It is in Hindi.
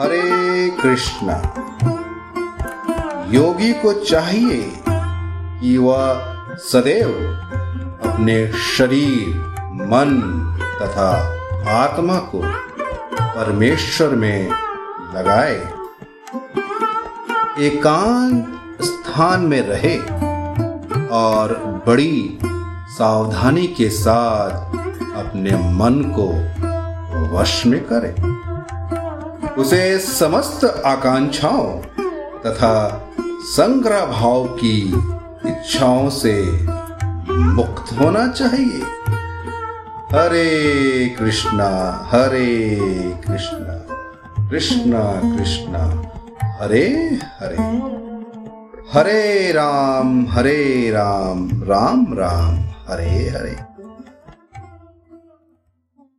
हरे कृष्णा, योगी को चाहिए कि वह सदैव अपने शरीर, मन तथा आत्मा को परमेश्वर में लगाए। एकांत स्थान में रहे और बड़ी सावधानी के साथ अपने मन को वश में करे। उसे समस्त आकांक्षाओं तथा संग्रह भाव की इच्छाओं से मुक्त होना चाहिए। हरे कृष्णा हरे कृष्णा कृष्णा कृष्णा, हरे हरे। हरे राम हरे राम राम राम, हरे हरे।